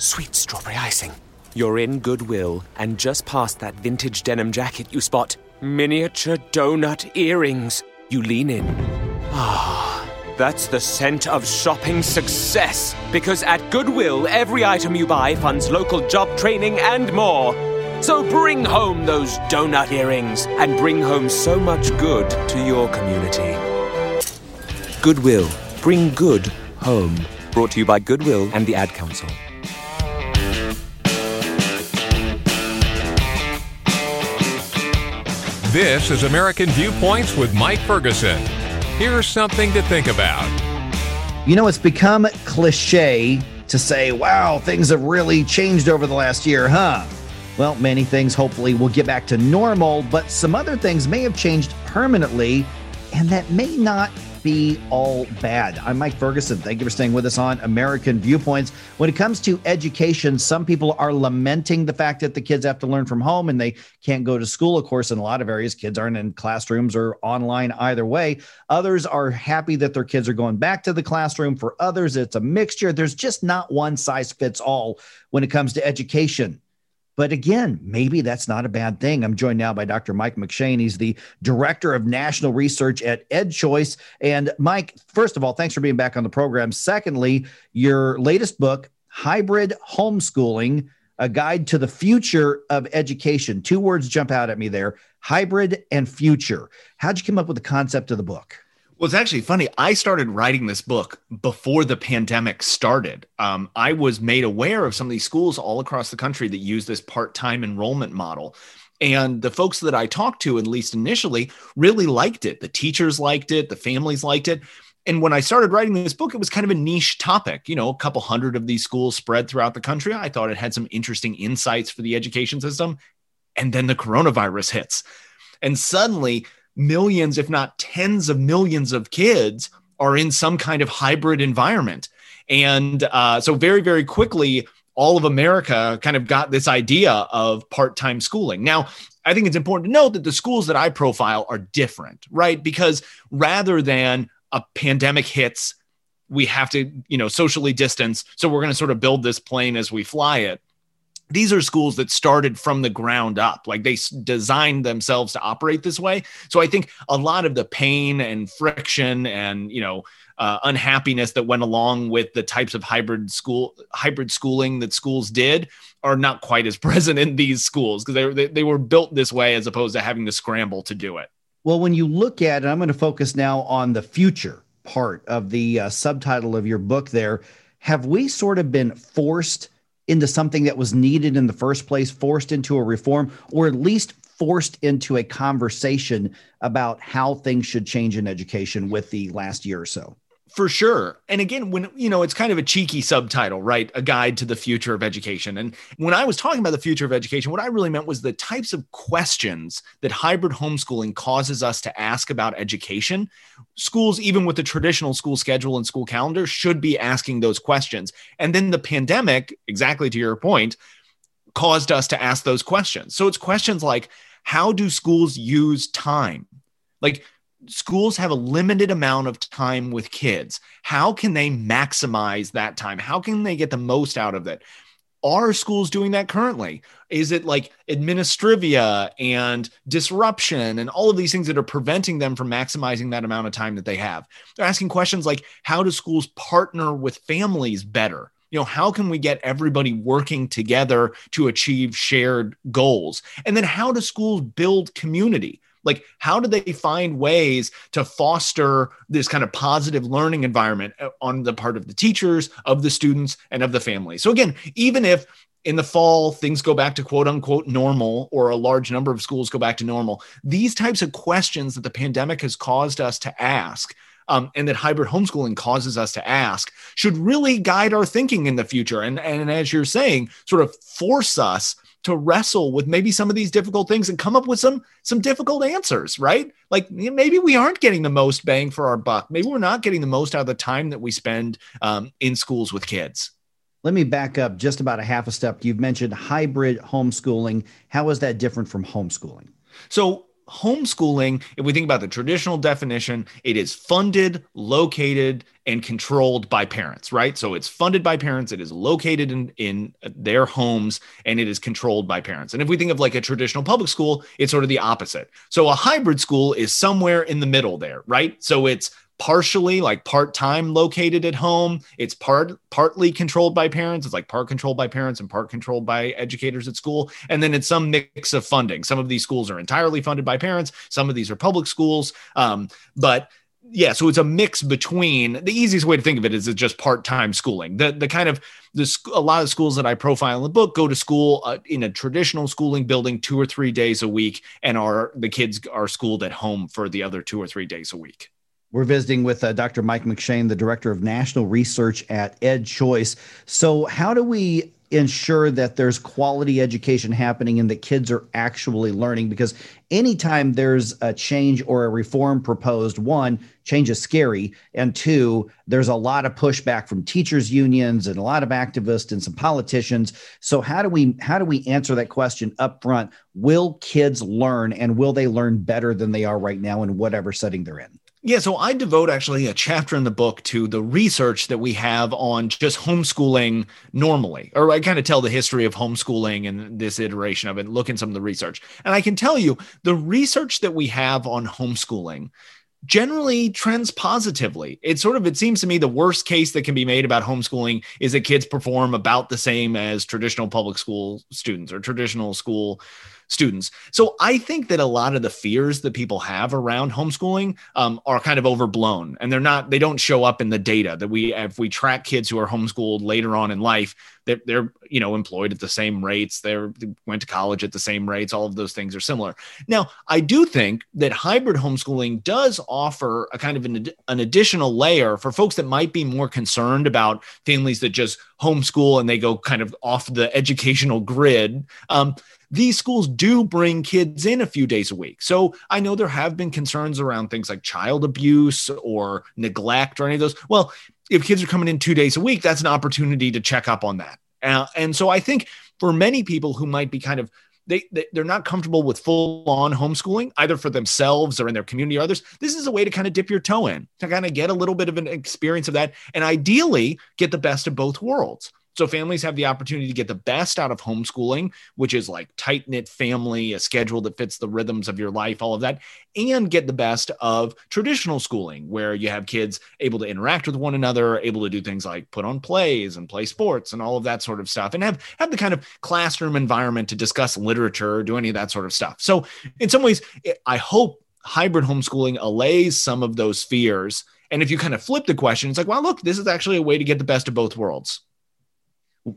Sweet strawberry icing. You're in Goodwill, and just past that vintage denim jacket, you spot miniature donut earrings. You lean in. Ah, that's the scent of shopping success. Because at Goodwill, every item you buy funds local job training and more. So bring home those donut earrings and bring home so much good to your community. Goodwill. Bring good home. Brought to you by Goodwill and the Ad Council. This is American Viewpoints with Mike Ferguson. Here's something to think about. You know, it's become cliche to say, wow, things have really changed over the last year, huh? Well, many things hopefully will get back to normal, but some other things may have changed permanently, and that may not be all bad. I'm Mike Ferguson. Thank you for staying with us on American Viewpoints. When it comes to education, some people are lamenting the fact that the kids have to learn from home and they can't go to school. Of course, in a lot of areas, kids aren't in classrooms or online either way. Others are happy that their kids are going back to the classroom. For others, it's a mixture. There's just not one size fits all when it comes to education. But again, maybe that's not a bad thing. I'm joined now by Dr. Mike McShane. He's the director of national research at EdChoice. And Mike, first of all, thanks for being back on the program. Secondly, your latest book, Hybrid Homeschooling A Guide to the Future of Education. Two words jump out at me there hybrid and future. How'd you come up with the concept of the book? Well, it's actually funny. I started writing this book before the pandemic started. Um, I was made aware of some of these schools all across the country that use this part time enrollment model. And the folks that I talked to, at least initially, really liked it. The teachers liked it, the families liked it. And when I started writing this book, it was kind of a niche topic. You know, a couple hundred of these schools spread throughout the country. I thought it had some interesting insights for the education system. And then the coronavirus hits. And suddenly, millions, if not tens of millions of kids are in some kind of hybrid environment. And uh, so, very, very quickly, all of America kind of got this idea of part time schooling. Now, I think it's important to note that the schools that I profile are different, right? Because rather than a pandemic hits, we have to, you know, socially distance. So we're going to sort of build this plane as we fly it these are schools that started from the ground up like they designed themselves to operate this way. So i think a lot of the pain and friction and you know uh, unhappiness that went along with the types of hybrid school hybrid schooling that schools did are not quite as present in these schools because they, they, were built this way as opposed to having to scramble to do it. Well when you look at it i'm going to focus now on the future part of the uh, subtitle of your book there have we sort of been forced into something that was needed in the first place, forced into a reform, or at least forced into a conversation about how things should change in education with the last year or so for sure. And again, when you know, it's kind of a cheeky subtitle, right? A guide to the future of education. And when I was talking about the future of education, what I really meant was the types of questions that hybrid homeschooling causes us to ask about education. Schools, even with the traditional school schedule and school calendar, should be asking those questions. And then the pandemic, exactly to your point, caused us to ask those questions. So it's questions like how do schools use time? Like schools have a limited amount of time with kids. How can they maximize that time? How can they get the most out of it? Are schools doing that currently? Is it like administrivia and disruption and all of these things that are preventing them from maximizing that amount of time that they have? They're asking questions like how do schools partner with families better? You know, how can we get everybody working together to achieve shared goals? And then how do schools build community? Like, how do they find ways to foster this kind of positive learning environment uh, on the part of the teachers, of the students, and of the family? So, again, even if in the fall things go back to quote unquote normal or a large number of schools go back to normal, these types of questions that the pandemic has caused us to ask um, and that hybrid homeschooling causes us to ask should really guide our thinking in the future. And, and as you're saying, sort of force us to wrestle with maybe some of these difficult things and come up with some some difficult answers right? Like maybe we aren't getting the most bang for our buck. Maybe we're not getting the most out of the time that we spend um, in schools with kids. Let me back up just about a half a step. You've mentioned hybrid homeschooling. How is that different from homeschooling? So homeschooling, if we think about the traditional definition, it is funded, located, and controlled by parents, right? So it's funded by parents, it is located in, in their homes, and it is controlled by parents. And if we think of like a traditional public school, it's sort of the opposite. So a hybrid school is somewhere in the middle there, right? So it's partially like part-time located at home. It's part partly controlled by parents. It's like part controlled by parents and part controlled by educators at school. And then it's some mix of funding. Some of these schools are entirely funded by parents. Some of these are public schools. Um, but yeah so it's a mix between the easiest way to think of it is it's just part-time schooling. The the kind of the a lot of schools that i profile in the book go to school uh, in a traditional schooling building two or three days a week and are the kids are schooled at home for the other two or three days a week we're visiting with uh, Dr. Mike McShane, the director of national research at EdChoice. So, how do we ensure that there's quality education happening and that kids are actually learning? Because anytime there's a change or a reform proposed, one, change is scary, and two, there's a lot of pushback from teachers unions and a lot of activists and some politicians. So, how do we how do we answer that question up front? Will kids learn, and will they learn better than they are right now in whatever setting they're in? Yeah, so I devote actually a chapter in the book to the research that we have on just homeschooling normally, or I kind of tell the history of homeschooling and this iteration of it, look in some of the research. And I can tell you the research that we have on homeschooling generally trends positively. It sort of it seems to me the worst case that can be made about homeschooling is that kids perform about the same as traditional public school students or traditional school students. So I think that a lot of the fears that people have around homeschooling um, are kind of overblown, and they're not. They don't show up in the data that we if we track kids who are homeschooled later on in life. They're, they're you know employed at the same rates. They're, they went to college at the same rates. All of those things are similar. Now I do think that hybrid homeschooling does offer a kind of an, an additional layer for folks that might be more concerned about families that just homeschool and they go kind of off the educational grid. Um, these schools do bring kids in a few days a week. So I know there have been concerns around things like child abuse or neglect or any of those. Well, if kids are coming in two days a week, that's an opportunity to check up on that. Uh, and so I think for many people who might be kind of they, they they're not comfortable with full on homeschooling either for themselves or in their community or others this is a way to kind of dip your toe in to kind of get a little bit of an experience of that and ideally get the best of both worlds so families have the opportunity to get the best out of homeschooling, which is like tight knit family, a schedule that fits the rhythms of your life, all of that, and get the best of traditional schooling, where you have kids able to interact with one another, able to do things like put on plays and play sports and all of that sort of stuff, and have have the kind of classroom environment to discuss literature, or do any of that sort of stuff. So in some ways, I hope hybrid homeschooling allays some of those fears. And if you kind of flip the question, it's like, well, look, this is actually a way to get the best of both worlds.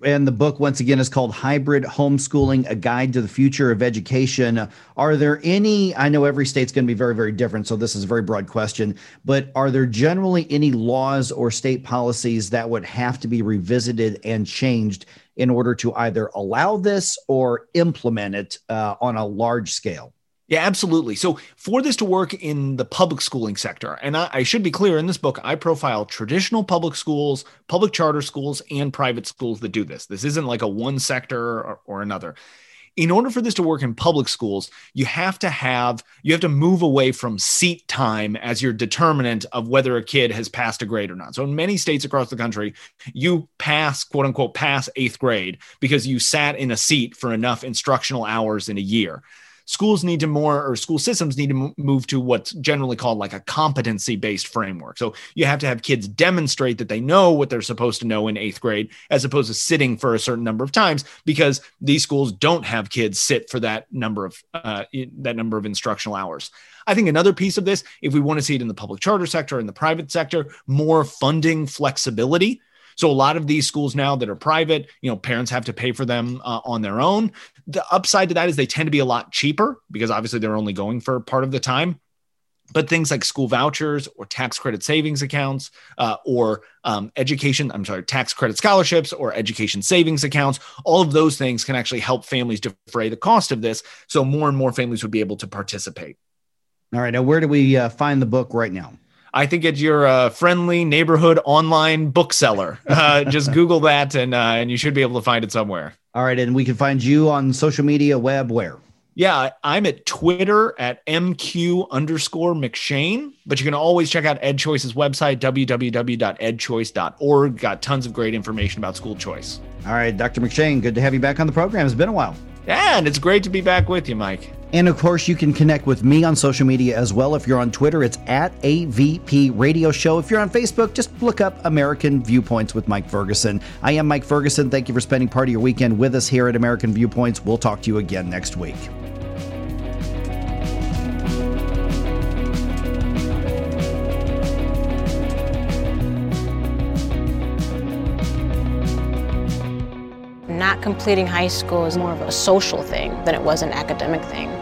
And the book, once again, is called Hybrid Homeschooling A Guide to the Future of Education. Are there any, I know every state's going to be very, very different, so this is a very broad question, but are there generally any laws or state policies that would have to be revisited and changed in order to either allow this or implement it uh, on a large scale? Yeah, absolutely. So, for this to work in the public schooling sector, and I, I, should be clear in this book, I profile traditional public schools, public charter schools, and private schools that do this. This isn't like a one sector or, or another. In order for this to work in public schools, you have to have you have to move away from seat time as your determinant of whether a kid has passed a grade or not. So in many states across the country, you pass quote unquote pass 8th grade because you sat in a seat for enough instructional hours in a year schools need to more or school systems need to move to what's generally called like a competency based framework. So you have to have kids demonstrate that they know what they're supposed to know in eighth grade, as opposed to sitting for a certain number of times, because these schools don't have kids sit for that number of uh, that number of instructional hours. I think another piece of this, if we want to see it in the public charter sector, in the private sector, more funding flexibility so a lot of these schools now that are private, you know, parents have to pay for them uh, on their own. The upside to that is they tend to be a lot cheaper because obviously they're only going for part of the time. But things like school vouchers or tax credit savings accounts uh, or um, education, I'm sorry, tax credit scholarships or education savings accounts, all of those things can actually help families defray the cost of this. So more and more families would be able to participate. All right. Now, where do we uh, find the book right now? I think it's your uh, friendly neighborhood online bookseller. Uh, just Google that, and uh, and you should be able to find it somewhere. All right, and we can find you on social media, web, where? Yeah, I'm at Twitter at MQ underscore McShane, but you can always check out EdChoice's website, www.edchoice.org. Got tons of great information about school choice. All right, Dr. McShane, good to have you back on the program. It's been a while. Yeah, and it's great to be back with you, Mike. And of course, you can connect with me on social media as well. If you're on Twitter, it's at AVP Radio Show. If you're on Facebook, just look up American Viewpoints with Mike Ferguson. I am Mike Ferguson. Thank you for spending part of your weekend with us here at American Viewpoints. We'll talk to you again next week. not completing high school is more of a social thing than it was an academic thing.